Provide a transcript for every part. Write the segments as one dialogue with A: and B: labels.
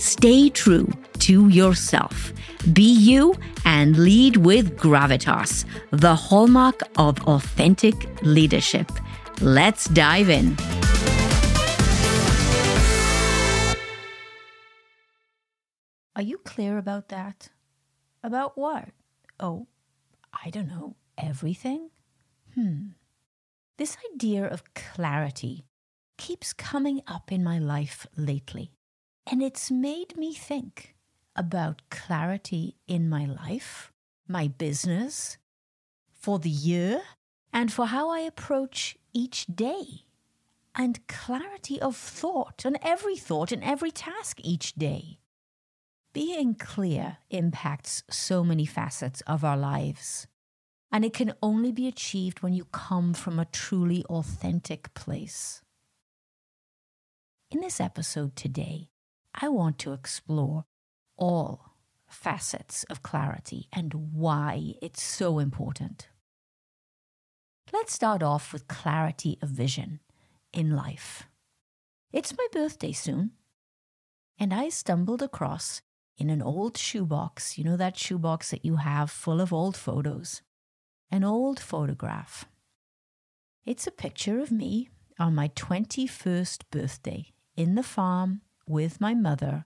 A: Stay true to yourself. Be you and lead with gravitas, the hallmark of authentic leadership. Let's dive in. Are you clear about that? About what? Oh, I don't know. Everything? Hmm. This idea of clarity keeps coming up in my life lately, and it's made me think about clarity in my life, my business, for the year, and for how I approach each day, and clarity of thought on every thought and every task each day. Being clear impacts so many facets of our lives, and it can only be achieved when you come from a truly authentic place. In this episode today, I want to explore all facets of clarity and why it's so important. Let's start off with clarity of vision in life. It's my birthday soon, and I stumbled across in an old shoebox, you know that shoebox that you have full of old photos, an old photograph. It's a picture of me on my 21st birthday in the farm with my mother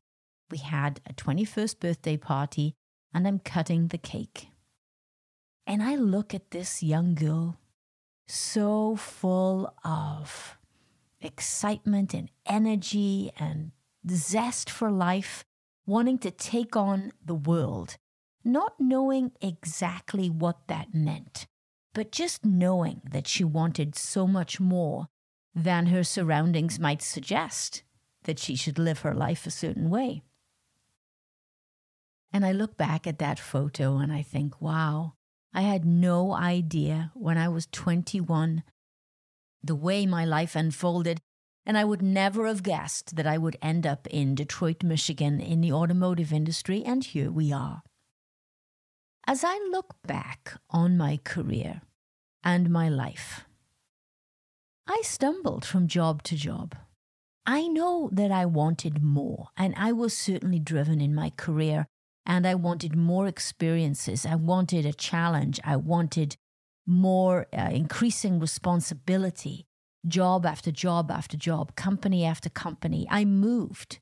A: we had a 21st birthday party and I'm cutting the cake. And I look at this young girl, so full of excitement and energy and zest for life, wanting to take on the world, not knowing exactly what that meant, but just knowing that she wanted so much more than her surroundings might suggest that she should live her life a certain way. And I look back at that photo and I think, wow, I had no idea when I was 21 the way my life unfolded. And I would never have guessed that I would end up in Detroit, Michigan in the automotive industry. And here we are. As I look back on my career and my life, I stumbled from job to job. I know that I wanted more, and I was certainly driven in my career and I wanted more experiences. I wanted a challenge. I wanted more uh, increasing responsibility, job after job after job, company after company. I moved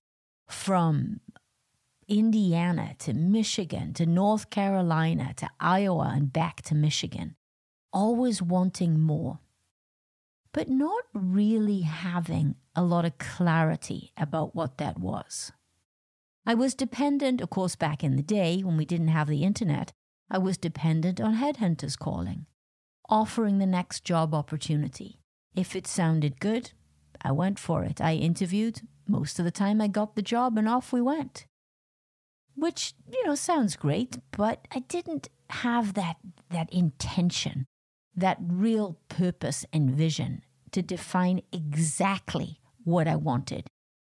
A: from Indiana to Michigan to North Carolina to Iowa and back to Michigan, always wanting more, but not really having a lot of clarity about what that was. I was dependent, of course, back in the day when we didn't have the internet, I was dependent on headhunters calling, offering the next job opportunity. If it sounded good, I went for it. I interviewed. Most of the time, I got the job and off we went. Which, you know, sounds great, but I didn't have that, that intention, that real purpose and vision to define exactly what I wanted.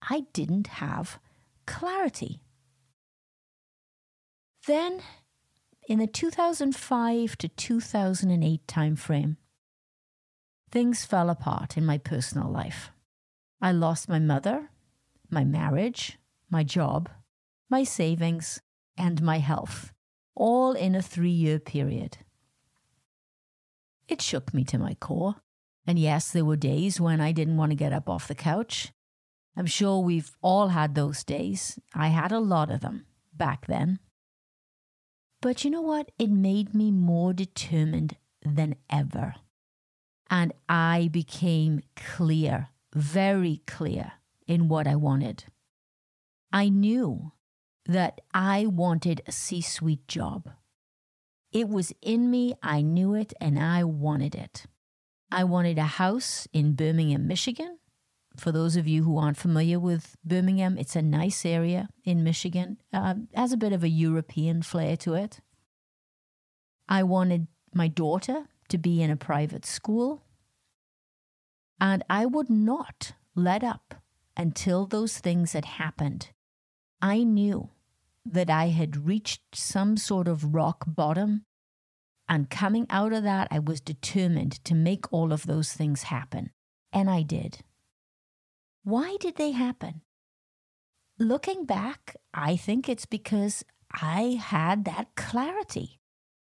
A: I didn't have clarity. Then, in the 2005 to 2008 timeframe, things fell apart in my personal life. I lost my mother, my marriage, my job, my savings, and my health, all in a three year period. It shook me to my core. And yes, there were days when I didn't want to get up off the couch. I'm sure we've all had those days. I had a lot of them back then. But you know what? It made me more determined than ever. And I became clear, very clear in what I wanted. I knew that I wanted a C suite job. It was in me, I knew it, and I wanted it. I wanted a house in Birmingham, Michigan For those of you who aren't familiar with Birmingham, it's a nice area in Michigan. Uh, has a bit of a European flair to it. I wanted my daughter to be in a private school, and I would not let up until those things had happened. I knew that I had reached some sort of rock bottom. And coming out of that, I was determined to make all of those things happen. And I did. Why did they happen? Looking back, I think it's because I had that clarity.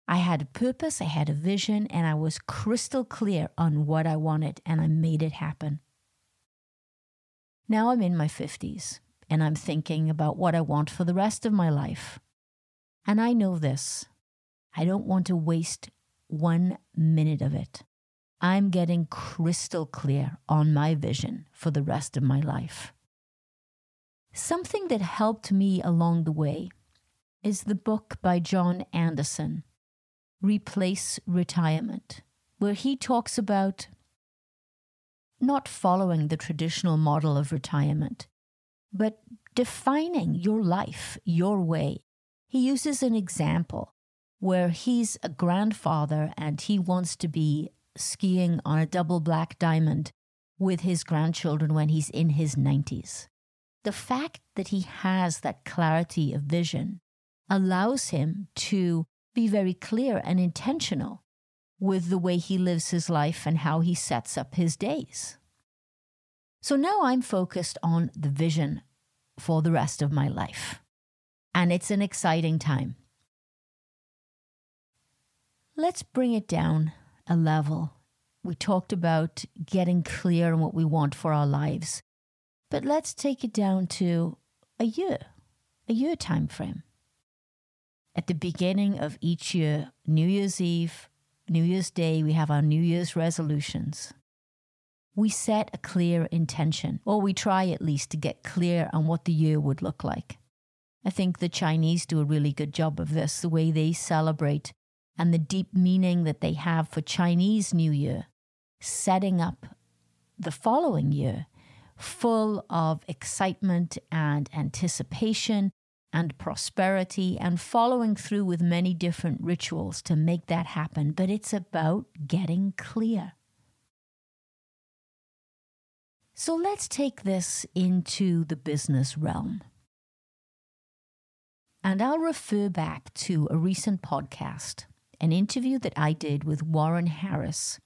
A: I had a purpose, I had a vision, and I was crystal clear on what I wanted, and I made it happen. Now I'm in my 50s and I'm thinking about what I want for the rest of my life. And I know this I don't want to waste one minute of it. I'm getting crystal clear on my vision for the rest of my life. Something that helped me along the way is the book by John Anderson, Replace Retirement, where he talks about not following the traditional model of retirement, but defining your life your way. He uses an example where he's a grandfather and he wants to be skiing on a double black diamond with his grandchildren when he's in his 90s. The fact that he has that clarity of vision allows him to be very clear and intentional with the way he lives his life and how he sets up his days. So now I'm focused on the vision for the rest of my life. And it's an exciting time. Let's bring it down a level. We talked about getting clear on what we want for our lives. But let's take it down to a year, a year time frame. At the beginning of each year, New Year's Eve, New Year's Day, we have our New Year's resolutions we set a clear intention, or we try at least to get clear on what the year would look like. I think the Chinese do a really good job of this, the way they celebrate and the deep meaning that they have for Chinese New Year, setting up the following year full of excitement and anticipation and prosperity and following through with many different rituals to make that happen. But it's about getting clear. So let's take this into the business realm. And I'll refer back to a recent podcast, an interview that I did with Warren Harris,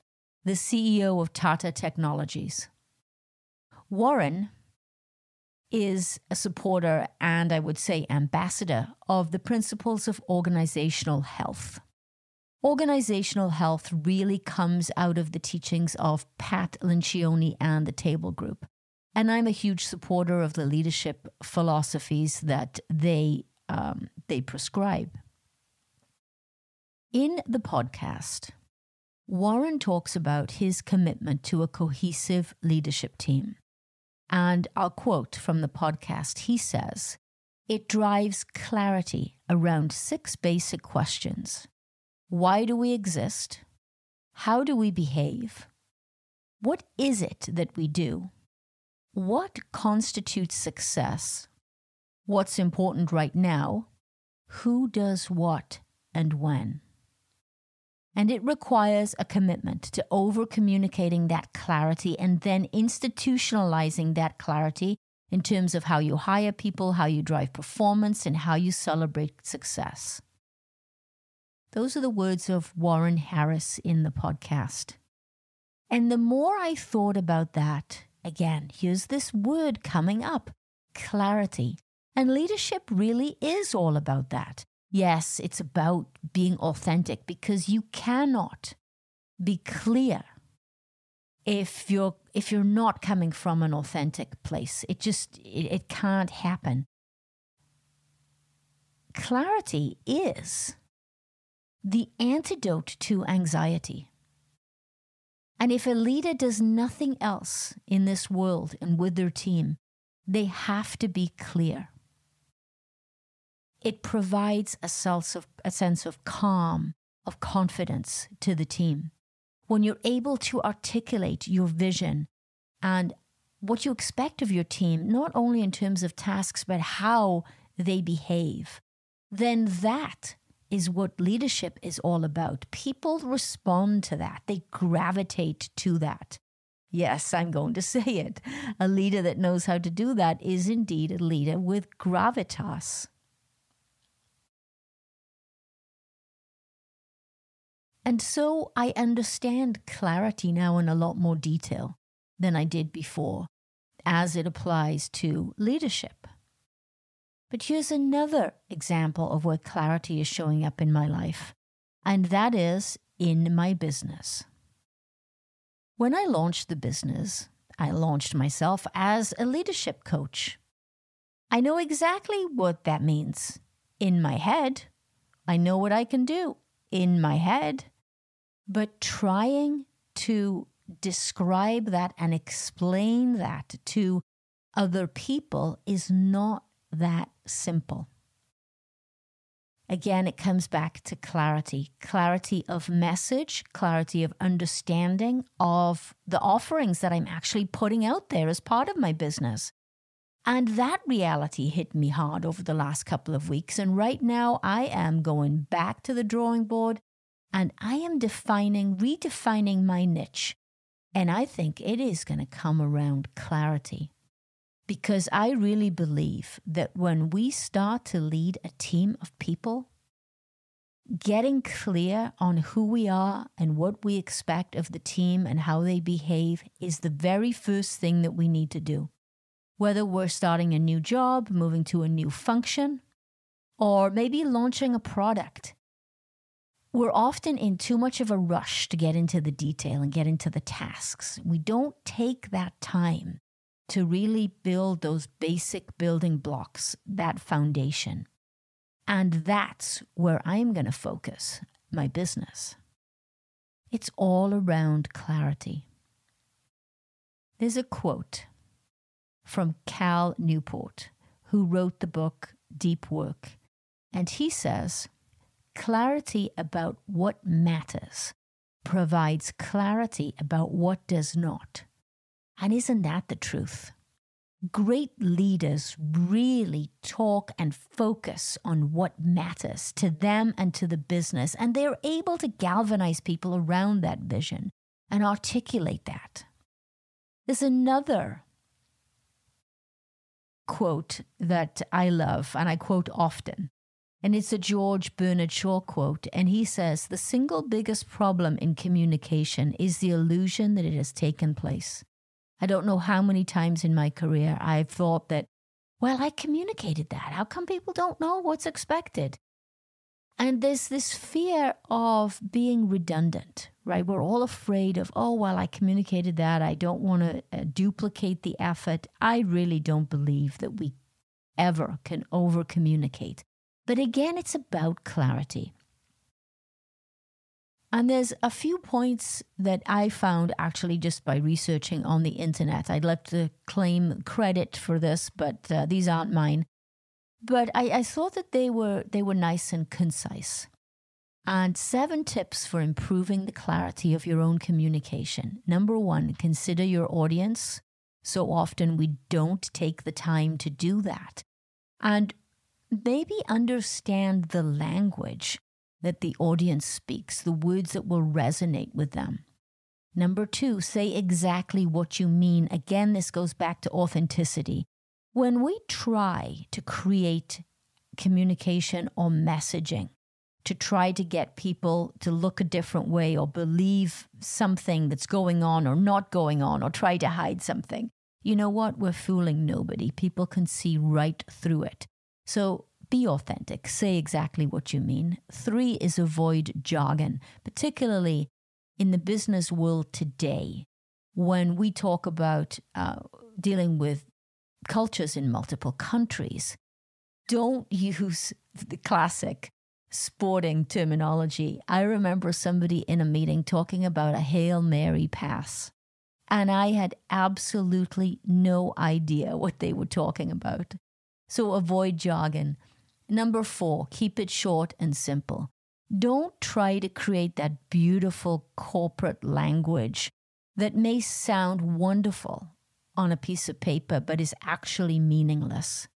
A: the CEO of Tata Technologies. Warren is a supporter and I would say ambassador of the principles of organizational health. Organizational health really comes out of the teachings of Pat Lencioni and the Table Group. And I'm a huge supporter of the leadership philosophies that they, um, they prescribe. In the podcast, Warren talks about his commitment to a cohesive leadership team. And I'll quote from the podcast. He says, It drives clarity around six basic questions why do we exist? How do we behave? What is it that we do? What constitutes success? What's important right now? Who does what and when? And it requires a commitment to over communicating that clarity and then institutionalizing that clarity in terms of how you hire people, how you drive performance, and how you celebrate success. Those are the words of Warren Harris in the podcast. And the more I thought about that, again, here's this word coming up clarity. And leadership really is all about that. Yes, it's about being authentic because you cannot be clear if you're if you're not coming from an authentic place. It just it, it can't happen. Clarity is the antidote to anxiety. And if a leader does nothing else in this world and with their team, they have to be clear. It provides a sense of, a sense of calm, of confidence to the team. When you're able to articulate your vision and what you expect of your team, not only in terms of tasks, but how they behave, then that is what leadership is all about. People respond to that, they gravitate to that. Yes, I'm going to say it. A leader that knows how to do that is indeed a leader with gravitas. And so I understand clarity now in a lot more detail than I did before as it applies to leadership. But here's another example of where clarity is showing up in my life, and that is in my business. When I launched the business, I launched myself as a leadership coach. I know exactly what that means. In my head, I know what I can do in my head. But trying to describe that and explain that to other people is not that simple. Again, it comes back to clarity clarity of message, clarity of understanding of the offerings that I'm actually putting out there as part of my business. And that reality hit me hard over the last couple of weeks. And right now, I am going back to the drawing board and I am defining, redefining my niche. And I think it is going to come around clarity. Because I really believe that when we start to lead a team of people, getting clear on who we are and what we expect of the team and how they behave is the very first thing that we need to do. Whether we're starting a new job, moving to a new function, or maybe launching a product we're often in too much of a rush to get into the detail and get into the tasks. We don't take that time to really build those basic building blocks, that foundation. And that's where I'm going to focus my business. It's all around clarity. There's a quote from Cal Newport, who wrote the book Deep Work. And he says, Clarity about what matters provides clarity about what does not. And isn't that the truth? Great leaders really talk and focus on what matters to them and to the business, and they're able to galvanize people around that vision and articulate that. There's another quote that I love, and I quote often and it's a George Bernard Shaw quote. And he says The single biggest problem in communication is the illusion that it has taken place. I don't know how many times in my career I've thought that, well, I communicated that. How come people don't know what's expected? And there's this fear of being redundant, right? We're all afraid of, oh, well, I communicated that. I don't want to uh, duplicate the effort. I really don't believe that we ever can over communicate. But again, it's about clarity. And there's a few points that I found actually just by researching on the internet. I'd love to claim credit for this, but uh, these aren't mine. But I, I thought that they were they were nice and concise. And seven tips for improving the clarity of your own communication. Number one, consider your audience. So often we don't take the time to do that. And maybe understand the language that the audience speaks, the words that will resonate with them. Number two, say exactly what you mean. Again, this goes back to authenticity. When we try to create communication or messaging to try to get people to look a different way or believe something that's going on or not going on or try to hide something, you know what? We're fooling nobody. People can see right through it. So be authentic, say exactly what you mean. Three is avoid jargon, particularly in the business world today when we talk about uh, dealing with cultures in multiple countries. Don't use the classic sporting terminology. I remember somebody in a meeting talking about a Hail Mary pass. And I had absolutely no idea what they were talking about. So avoid jargon. Number four, keep it short and simple. Don't try to create that beautiful corporate language that may sound wonderful, on a piece of paper but is actually meaningless.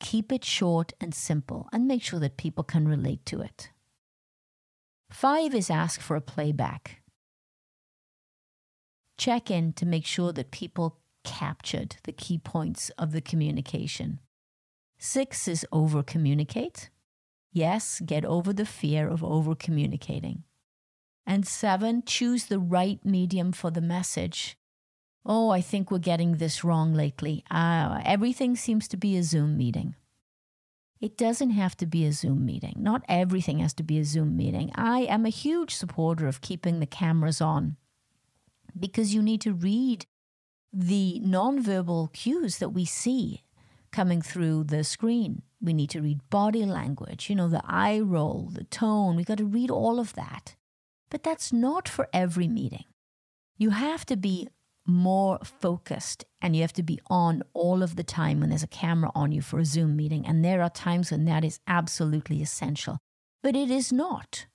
A: Keep it short and simple and make sure that people can relate to it. Five is ask for a playback. Check in to make sure that people captured the key points of the communication. Six is over communicate. Yes, get over the fear of over communicating. And seven, choose the right medium for the message. Oh, I think we're getting this wrong lately. Uh, everything seems to be a Zoom meeting. It doesn't have to be a Zoom meeting. Not everything has to be a Zoom meeting. I am a huge supporter of keeping the cameras on because you need to read the nonverbal cues that we see coming through the screen. We need to read body language, you know, the eye roll, the tone. We got to read all of that. But that's not for every meeting. You have to be more focused and you have to be on all of the time when there's a camera on you for a Zoom meeting. And there are times when that is absolutely essential. But it is not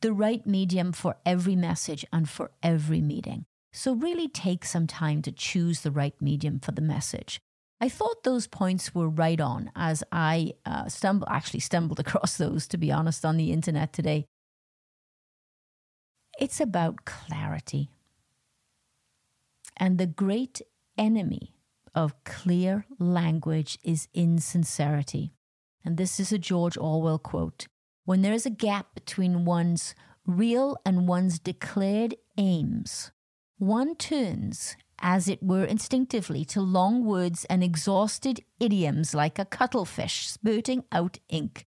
A: the right medium for every message and for every meeting. So, really take some time to choose the right medium for the message. I thought those points were right on as I uh, stumbled, actually stumbled across those, to be honest, on the internet today. It's about clarity. And the great enemy of clear language is insincerity. And this is a George Orwell quote When there is a gap between one's real and one's declared aims, one turns, as it were instinctively, to long words and exhausted idioms like a cuttlefish spurting out ink.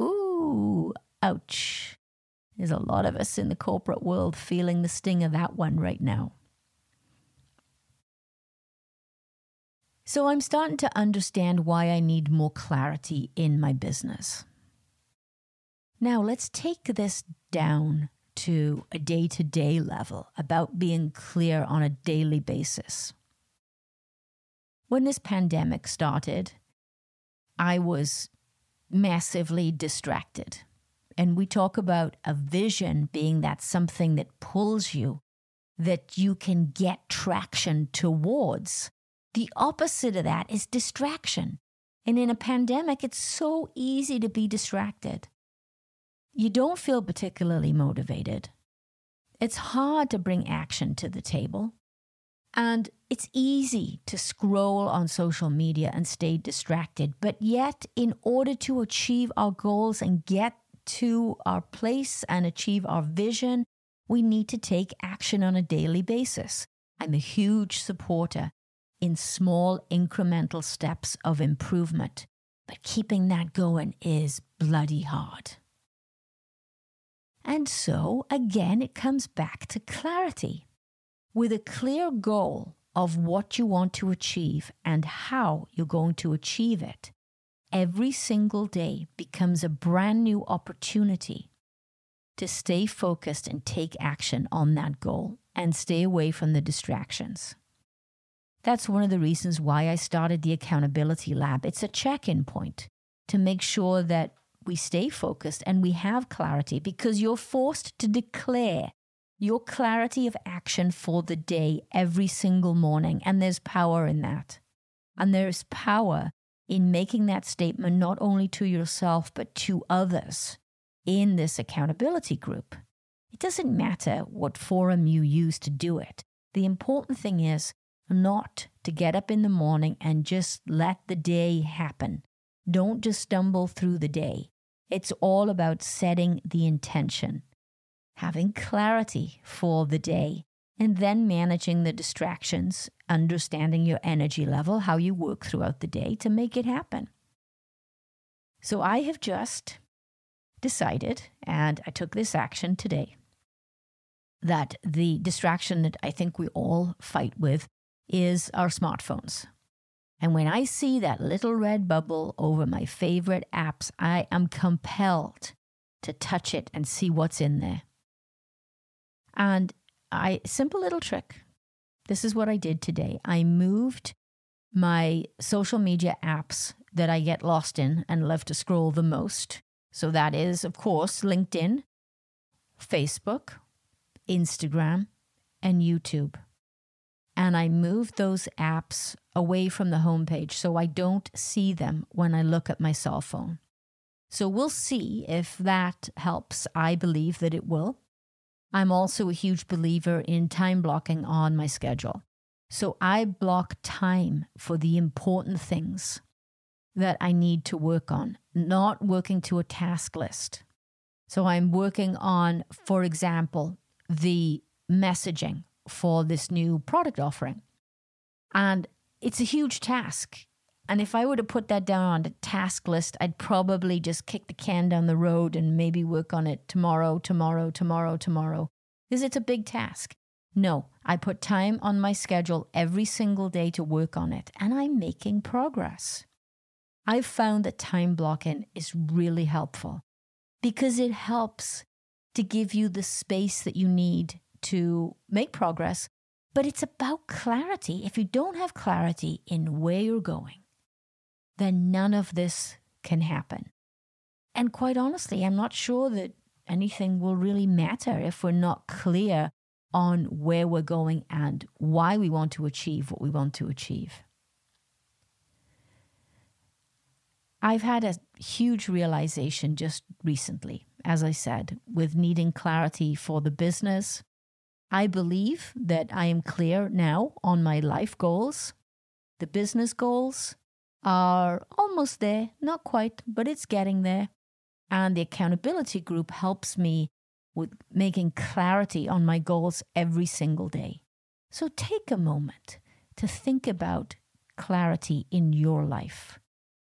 A: Ooh, ouch. There's a lot of us in the corporate world feeling the sting of that one right now. So I'm starting to understand why I need more clarity in my business. Now, let's take this down to a day to day level about being clear on a daily basis. When this pandemic started, I was massively distracted. And we talk about a vision being that something that pulls you, that you can get traction towards. The opposite of that is distraction. And in a pandemic, it's so easy to be distracted. You don't feel particularly motivated. It's hard to bring action to the table. And it's easy to scroll on social media and stay distracted. But yet, in order to achieve our goals and get to our place and achieve our vision, we need to take action on a daily basis. I'm a huge supporter in small incremental steps of improvement. But keeping that going is bloody hard. And so, again, it comes back to clarity. With a clear goal of what you want to achieve and how you're going to achieve it, every single day becomes a brand new opportunity to stay focused and take action on that goal and stay away from the distractions. That's one of the reasons why I started the Accountability Lab. It's a check in point to make sure that we stay focused and we have clarity because you're forced to declare your clarity of action for the day every single morning. And there's power in that. And there's power in making that statement not only to yourself, but to others in this accountability group. It doesn't matter what forum you use to do it. The important thing is not to get up in the morning and just let the day happen. Don't just stumble through the day. It's all about setting the intention, having clarity for the day, and then managing the distractions, understanding your energy level, how you work throughout the day to make it happen. So I have just decided, and I took this action today, that the distraction that I think we all fight with is our smartphones. And when I see that little red bubble over my favorite apps, I am compelled to touch it and see what's in there. And I simple little trick. This is what I did today. I moved my social media apps that I get lost in and love to scroll the most. So that is, of course, LinkedIn, Facebook, Instagram, and YouTube. And I move those apps away from the homepage so I don't see them when I look at my cell phone. So we'll see if that helps. I believe that it will. I'm also a huge believer in time blocking on my schedule. So I block time for the important things that I need to work on, not working to a task list. So I'm working on, for example, the messaging for this new product offering. And it's a huge task. And if I were to put that down on the task list, I'd probably just kick the can down the road and maybe work on it tomorrow, tomorrow, tomorrow, tomorrow, because it's a big task. No, I put time on my schedule every single day to work on it, and I'm making progress. I've found that time blocking is really helpful because it helps to give you the space that you need to make progress, but it's about clarity. If you don't have clarity in where you're going, then none of this can happen. And quite honestly, I'm not sure that anything will really matter if we're not clear on where we're going and why we want to achieve what we want to achieve. I've had a huge realization just recently, as I said, with needing clarity for the business. I believe that I am clear now on my life goals. The business goals are almost there, not quite, but it's getting there. And the accountability group helps me with making clarity on my goals every single day. So take a moment to think about clarity in your life.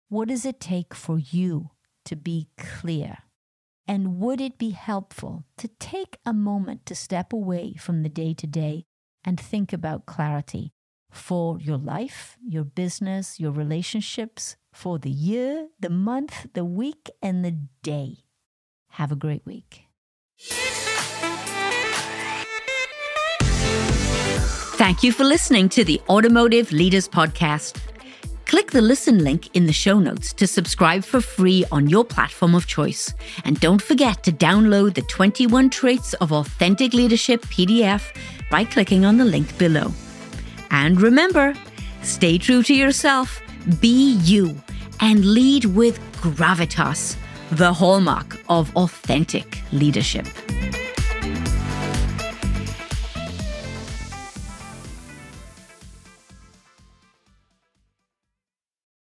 A: What does it take for you to be clear? And would it be helpful to take a moment to step away from the day to day and think about clarity for your life, your business, your relationships, for the year, the month, the week, and the day? Have a great week.
B: Thank you for listening to the Automotive Leaders Podcast. Click the listen link in the show notes to subscribe for free on your platform of choice. And don't forget to download the 21 Traits of Authentic Leadership PDF by clicking on the link below. And remember, stay true to yourself, be you, and lead with gravitas, the hallmark of authentic leadership.